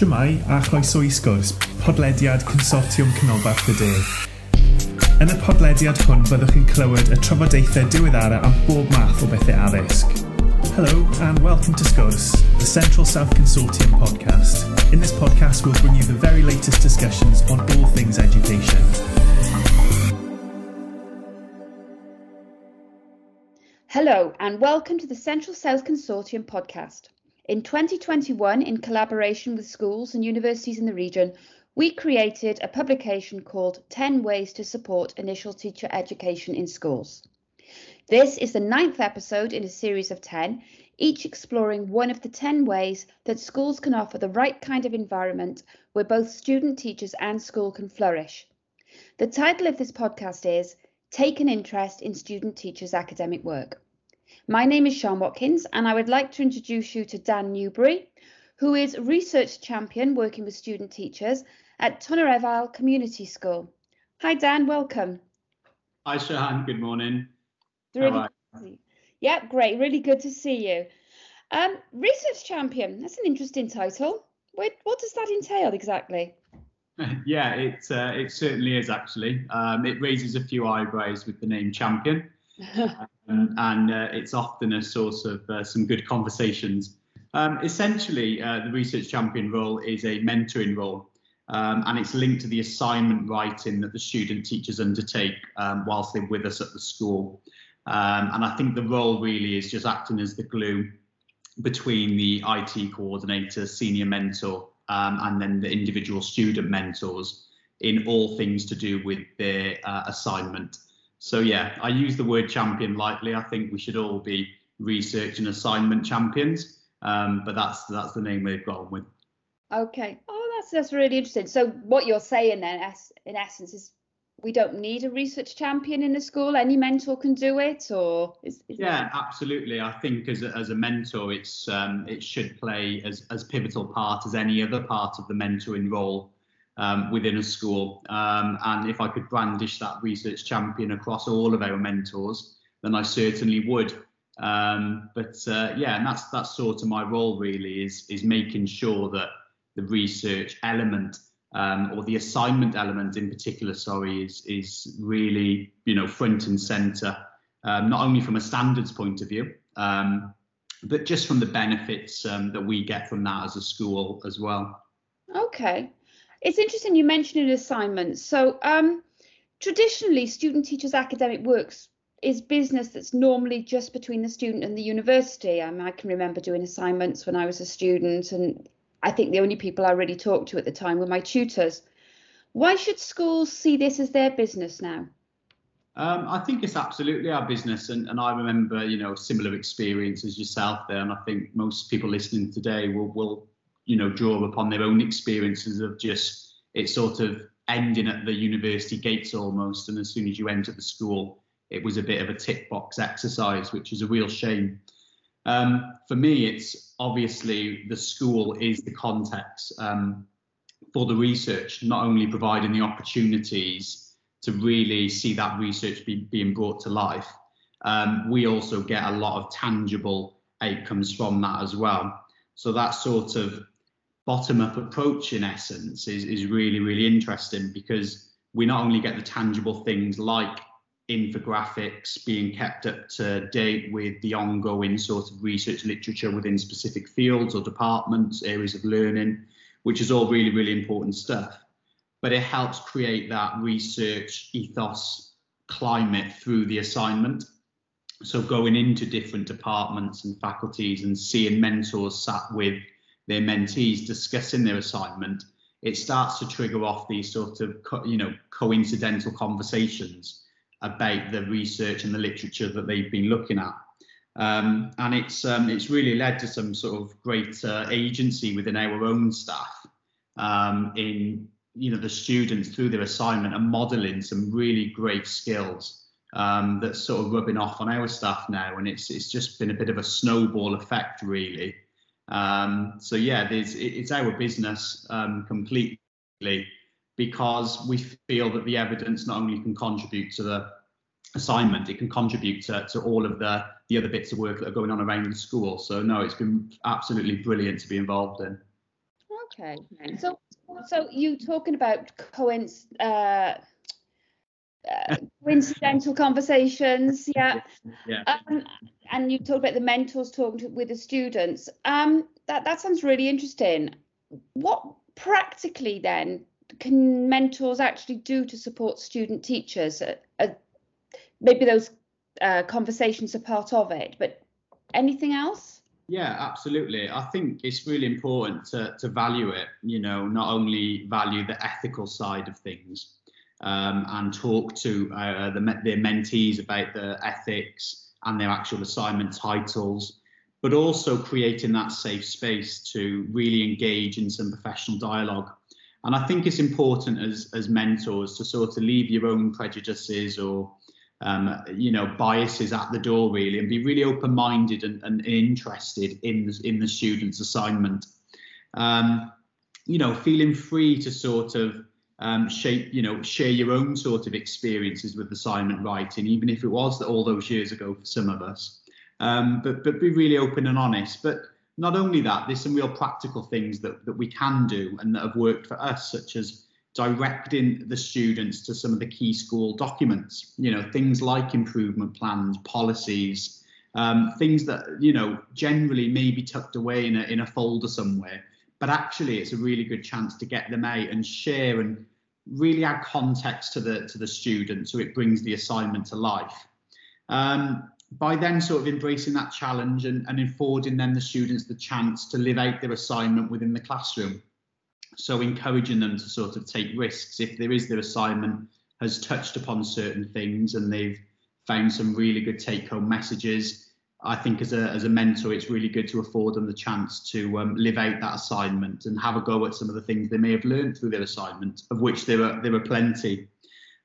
A chroeso i sgwrs, podlediad Consortiwm y. Yn y podlediad hwn chi'n clywed y trafodaethau diweddara am bob math o bethau addysg. Hello and welcome to Sgwrs, the Central South Consortium podcast. In this podcast we'll bring you the very latest discussions on all things education. Hello and welcome to the Central South Consortium podcast. In 2021, in collaboration with schools and universities in the region, we created a publication called 10 Ways to Support Initial Teacher Education in Schools. This is the ninth episode in a series of 10, each exploring one of the 10 ways that schools can offer the right kind of environment where both student teachers and school can flourish. The title of this podcast is Take an Interest in Student Teachers' Academic Work. My name is Sean Watkins, and I would like to introduce you to Dan Newberry, who is research champion working with student teachers at Tonyrefail Community School. Hi, Dan, welcome. Hi, Sean. Good morning. Really yeah, great. Really good to see you. Um, research champion, that's an interesting title. What, what does that entail exactly? yeah, it, uh, it certainly is actually. Um, it raises a few eyebrows with the name champion. Um, and uh, it's often a source of uh, some good conversations. Um, essentially, uh, the research champion role is a mentoring role, um, and it's linked to the assignment writing that the student teachers undertake um, whilst they're with us at the school. Um, and I think the role really is just acting as the glue between the IT coordinator, senior mentor, um, and then the individual student mentors in all things to do with their uh, assignment. So yeah, I use the word champion lightly. I think we should all be research and assignment champions, um, but that's that's the name they've gone with. Okay. Oh, that's that's really interesting. So what you're saying then, in essence, is we don't need a research champion in the school. Any mentor can do it, or is, is yeah, absolutely. I think as a, as a mentor, it's um, it should play as as pivotal part as any other part of the mentoring role um, within a school. Um, and if I could brandish that research champion across all of our mentors, then I certainly would. Um, but uh, yeah, and that's that's sort of my role really is is making sure that the research element um, or the assignment element in particular, sorry, is is really you know front and centre, um, not only from a standards point of view, um, but just from the benefits um, that we get from that as a school as well. Okay, it's interesting you mentioned an assignment. So um, traditionally, student teachers academic works is business that's normally just between the student and the university. I, mean, I can remember doing assignments when I was a student, and I think the only people I really talked to at the time were my tutors. Why should schools see this as their business now? Um, I think it's absolutely our business, and, and I remember, you know, similar experiences yourself there, and I think most people listening today will will you know draw upon their own experiences of just it sort of ending at the university gates almost and as soon as you enter the school it was a bit of a tick box exercise which is a real shame. Um, for me it's obviously the school is the context um, for the research not only providing the opportunities to really see that research be, being brought to life um, we also get a lot of tangible outcomes from that as well. So that sort of bottom up approach in essence is, is really, really interesting because we not only get the tangible things like infographics being kept up to date with the ongoing sort of research literature within specific fields or departments, areas of learning, which is all really, really important stuff. But it helps create that research ethos climate through the assignment. So going into different departments and faculties and seeing mentors sat with their mentees discussing their assignment, it starts to trigger off these sort of you know coincidental conversations about the research and the literature that they've been looking at. Um, and it's um, it's really led to some sort of great agency within our own staff um, in you know the students through their assignment and modelling some really great skills um, that's sort of rubbing off on our staff now, and it's it's just been a bit of a snowball effect really um, so yeah, it, it's our business um, completely because we feel that the evidence not only can contribute to the assignment, it can contribute to, to all of the, the other bits of work that are going on around the school. So no, it's been absolutely brilliant to be involved in. Okay. So, so you talking about coinc- uh, uh, coincidental conversations, yeah. Yeah. Um, and you talked about the mentors talking to, with the students. Um, that that sounds really interesting. What practically then can mentors actually do to support student teachers? Uh, uh, maybe those uh, conversations are part of it, but anything else? Yeah, absolutely. I think it's really important to, to value it, you know, not only value the ethical side of things um, and talk to uh, the, their mentees about the ethics and their actual assignment titles, but also creating that safe space to really engage in some professional dialogue. And I think it's important as, as mentors to sort of leave your own prejudices or um, you know, biases at the door really, and be really open-minded and, and interested in the, in the student's assignment. Um, you know, feeling free to sort of um, shape, you know, share your own sort of experiences with assignment writing, even if it was all those years ago for some of us. Um, but but be really open and honest. But not only that, there's some real practical things that that we can do and that have worked for us, such as directing the students to some of the key school documents, you know, things like improvement plans, policies, um, things that, you know, generally may be tucked away in a, in a folder somewhere, but actually it's a really good chance to get them out and share and really add context to the, to the student so it brings the assignment to life. Um, by then sort of embracing that challenge and, and affording them the students the chance to live out their assignment within the classroom. So encouraging them to sort of take risks if there is their assignment has touched upon certain things and they've found some really good take home messages. I think as a, as a mentor, it's really good to afford them the chance to um, live out that assignment and have a go at some of the things they may have learned through their assignment, of which there are there are plenty.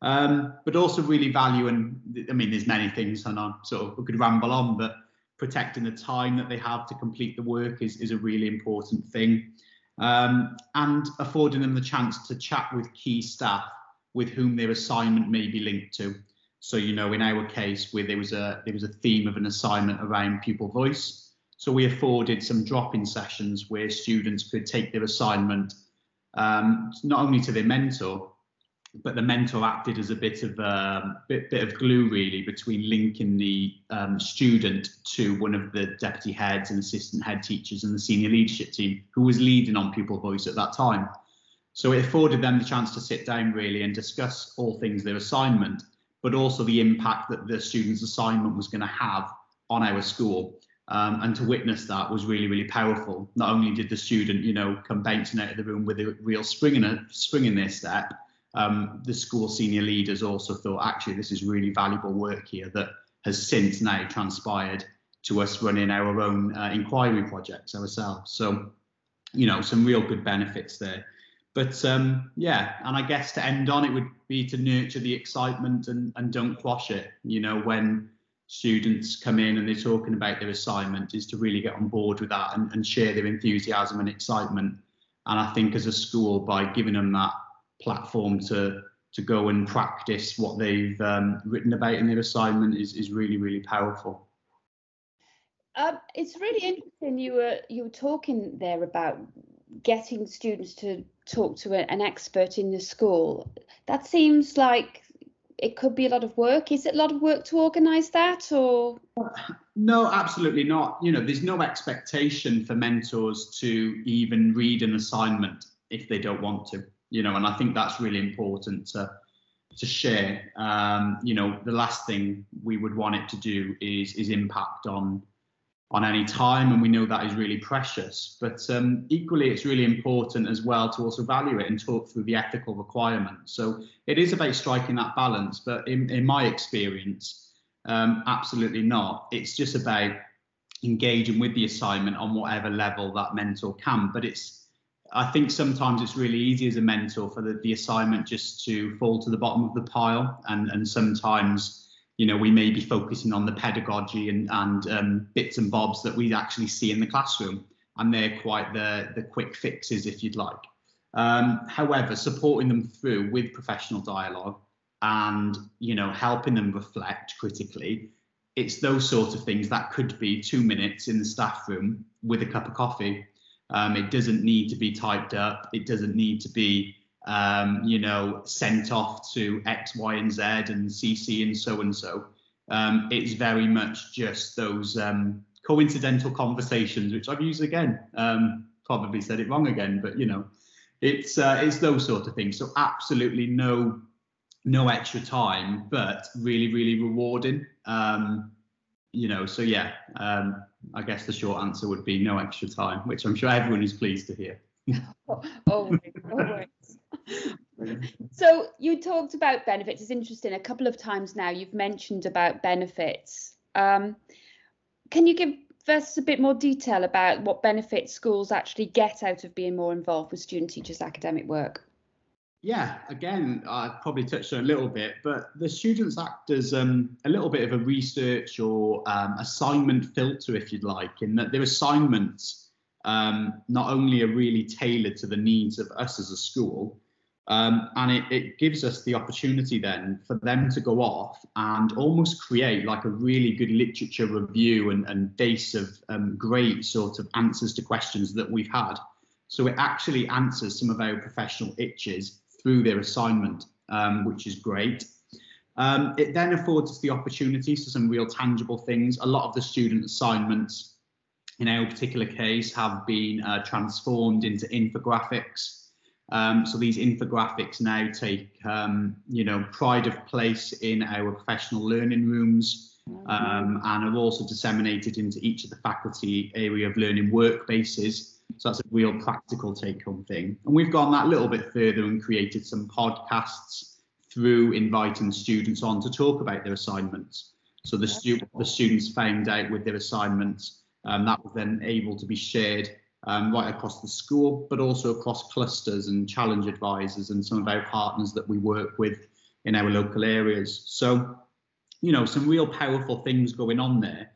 Um, but also really value and I mean, there's many things, and I sort of could ramble on, but protecting the time that they have to complete the work is is a really important thing um, and affording them the chance to chat with key staff with whom their assignment may be linked to. So, you know, in our case, where there was a there was a theme of an assignment around pupil voice, so we afforded some drop-in sessions where students could take their assignment um, not only to their mentor, but the mentor acted as a bit of a bit, bit of glue really between linking the um, student to one of the deputy heads and assistant head teachers and the senior leadership team who was leading on pupil voice at that time. So it afforded them the chance to sit down really and discuss all things their assignment, but also the impact that the student's assignment was going to have on our school. Um, and to witness that was really, really powerful. Not only did the student, you know, come bouncing out of the room with a real spring in a spring in their step, um, the school senior leaders also thought actually this is really valuable work here that has since now transpired to us running our own uh, inquiry projects ourselves. So, you know, some real good benefits there. But um, yeah, and I guess to end on, it would be to nurture the excitement and, and don't quash it. You know, when students come in and they're talking about their assignment, is to really get on board with that and, and share their enthusiasm and excitement. And I think as a school, by giving them that platform to to go and practice what they've um, written about in their assignment is is really really powerful. Um, it's really interesting. You were you were talking there about getting students to talk to a, an expert in the school. That seems like it could be a lot of work. Is it a lot of work to organise that, or? No, absolutely not. You know, there's no expectation for mentors to even read an assignment if they don't want to you know, and I think that's really important to to share. Um, you know, the last thing we would want it to do is is impact on on any time, and we know that is really precious. But um, equally, it's really important as well to also value it and talk through the ethical requirements. So it is about striking that balance. But in, in my experience, um, absolutely not. It's just about engaging with the assignment on whatever level that mentor can. But it's I think sometimes it's really easy as a mentor for the, the assignment just to fall to the bottom of the pile, and and sometimes you know we may be focusing on the pedagogy and and um, bits and bobs that we actually see in the classroom, and they're quite the the quick fixes if you'd like. Um, however, supporting them through with professional dialogue and you know helping them reflect critically, it's those sort of things that could be two minutes in the staff room with a cup of coffee Um, it doesn't need to be typed up. It doesn't need to be, um, you know, sent off to X, Y, and Z and CC and so and so. Um, it's very much just those um, coincidental conversations, which I've used again. Um, probably said it wrong again, but you know, it's uh, it's those sort of things. So absolutely no no extra time, but really really rewarding. Um, you know, so yeah, um, I guess the short answer would be no extra time, which I'm sure everyone is pleased to hear. always, always. So you talked about benefits. It's interesting. A couple of times now you've mentioned about benefits. Um, can you give us a bit more detail about what benefits schools actually get out of being more involved with student teachers' academic work? Yeah, again, I probably touched on a little bit, but the students act as um, a little bit of a research or um, assignment filter, if you'd like, in that their assignments um, not only are really tailored to the needs of us as a school, um, and it, it, gives us the opportunity then for them to go off and almost create like a really good literature review and, and base of um, great sort of answers to questions that we've had. So it actually answers some of our professional itches through their assignment, um, which is great. Um, it then affords us the opportunity for some real tangible things. A lot of the student assignments in our particular case have been uh, transformed into infographics. Um, so these infographics now take, um, you know, pride of place in our professional learning rooms um, and are also disseminated into each of the faculty area of learning workbases so that's a real practical take home thing. And we've gone that little bit further and created some podcasts through inviting students on to talk about their assignments. So the, stu- the students found out with their assignments, um, that was then able to be shared um, right across the school, but also across clusters and challenge advisors and some of our partners that we work with in our local areas. So, you know, some real powerful things going on there.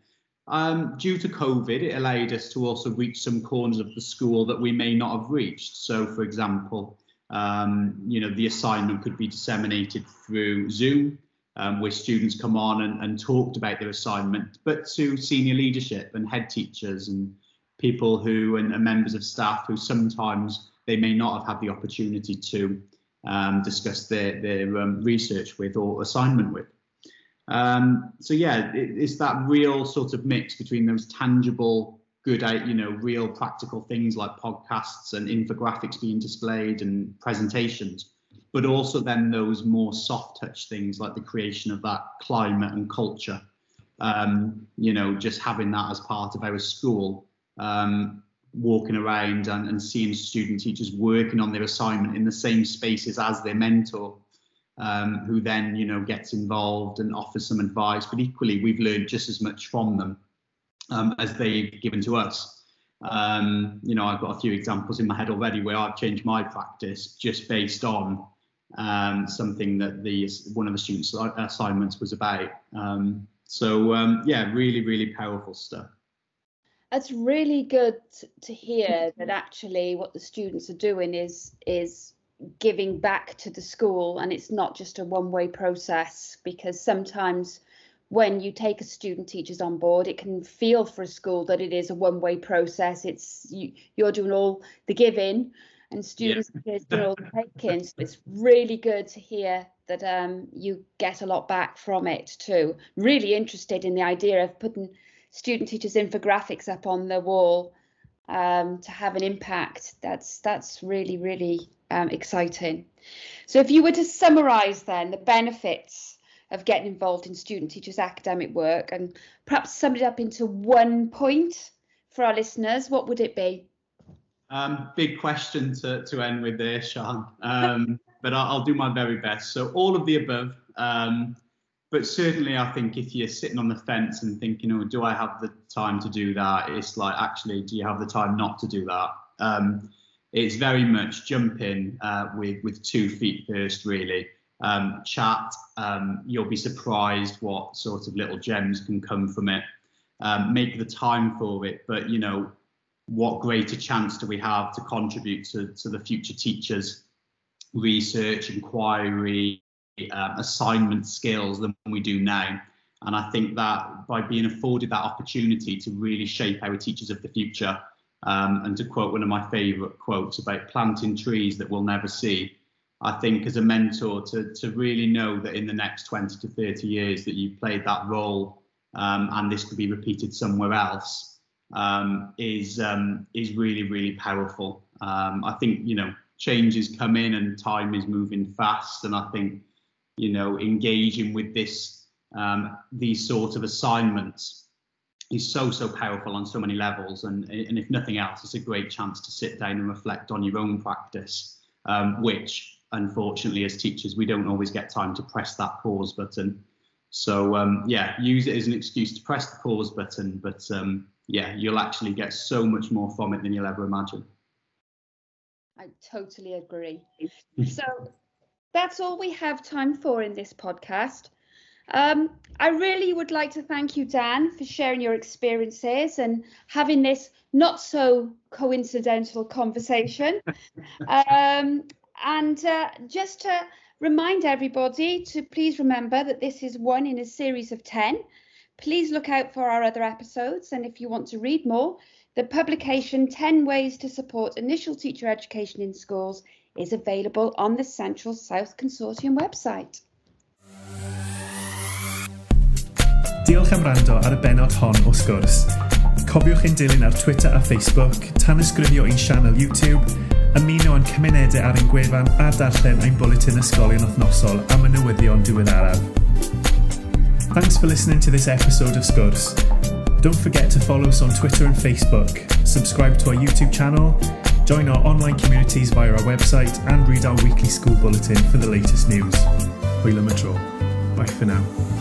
Um, due to COVID, it allowed us to also reach some corners of the school that we may not have reached. So, for example, um, you know, the assignment could be disseminated through Zoom, um, where students come on and, and talked about their assignment, but to senior leadership and head teachers and people who and, and members of staff who sometimes they may not have had the opportunity to um, discuss their, their um, research with or assignment with. Um, so yeah, it, it's that real sort of mix between those tangible, good, uh, you know, real practical things like podcasts and infographics being displayed and presentations, but also then those more soft touch things like the creation of that climate and culture. Um, you know, just having that as part of our school, um, walking around and, and seeing student teachers working on their assignment in the same spaces as their mentor um, who then you know gets involved and offers some advice. But equally, we've learned just as much from them um, as they've given to us. Um, you know, I've got a few examples in my head already where I've changed my practice just based on um, something that the one of the students' assignments was about. Um, so yeah, really, really powerful stuff. That's really good to hear that actually what the students are doing is is giving back to the school and it's not just a one way process because sometimes when you take a student teachers on board it can feel for a school that it is a one way process. It's you, you're doing all the giving and students yeah. doing all the taking. So it's really good to hear that um, you get a lot back from it too. Really interested in the idea of putting student teachers infographics up on the wall um, to have an impact that's that's really really um, exciting. So if you were to summarise then the benefits of getting involved in student teachers academic work and perhaps sum it up into one point for our listeners, what would it be? Um, big question to, to end with there, Sean, um, but I'll, I'll, do my very best. So all of the above, um, but certainly I think if you're sitting on the fence and thinking, oh, do I have the time to do that? It's like, actually, do you have the time not to do that? Um, it's very much jump in uh, with with two feet first, really. Um, chat. Um, you'll be surprised what sort of little gems can come from it. Um, make the time for it, but you know, what greater chance do we have to contribute to, to the future teachers' research, inquiry, uh, assignment skills than we do now? And I think that by being afforded that opportunity to really shape our teachers of the future, Um, and to quote one of my favourite quotes about planting trees that we'll never see, I think as a mentor to, to really know that in the next 20 to 30 years that you've played that role um, and this could be repeated somewhere else um, is um, is really really powerful. Um, I think you know changes come in and time is moving fast, and I think you know engaging with this um, these sort of assignments is so so powerful on so many levels, and and if nothing else, it's a great chance to sit down and reflect on your own practice, um, which unfortunately as teachers we don't always get time to press that pause button. So um, yeah, use it as an excuse to press the pause button, but um, yeah, you'll actually get so much more from it than you'll ever imagine. I totally agree. so that's all we have time for in this podcast. Um, I really would like to thank you, Dan, for sharing your experiences and having this not so coincidental conversation. um, and uh, just to remind everybody to please remember that this is one in a series of 10. Please look out for our other episodes. And if you want to read more, the publication 10 Ways to Support Initial Teacher Education in Schools is available on the Central South Consortium website. Diolch am rando ar y benod hon o sgwrs. Cofiwch ein dilyn ar Twitter a Facebook, tan ysgrifio ein sianel YouTube, ymuno yn cymunedau ar ein gwefan a darllen ein bwletin ysgolion othnosol am y newyddion diweddaraf. Thanks for listening to this episode of Sgwrs. Don't forget to follow us on Twitter and Facebook, subscribe to our YouTube channel, join our online communities via our website, and read our weekly school bulletin for the latest news. Hwyl am. Bye for now.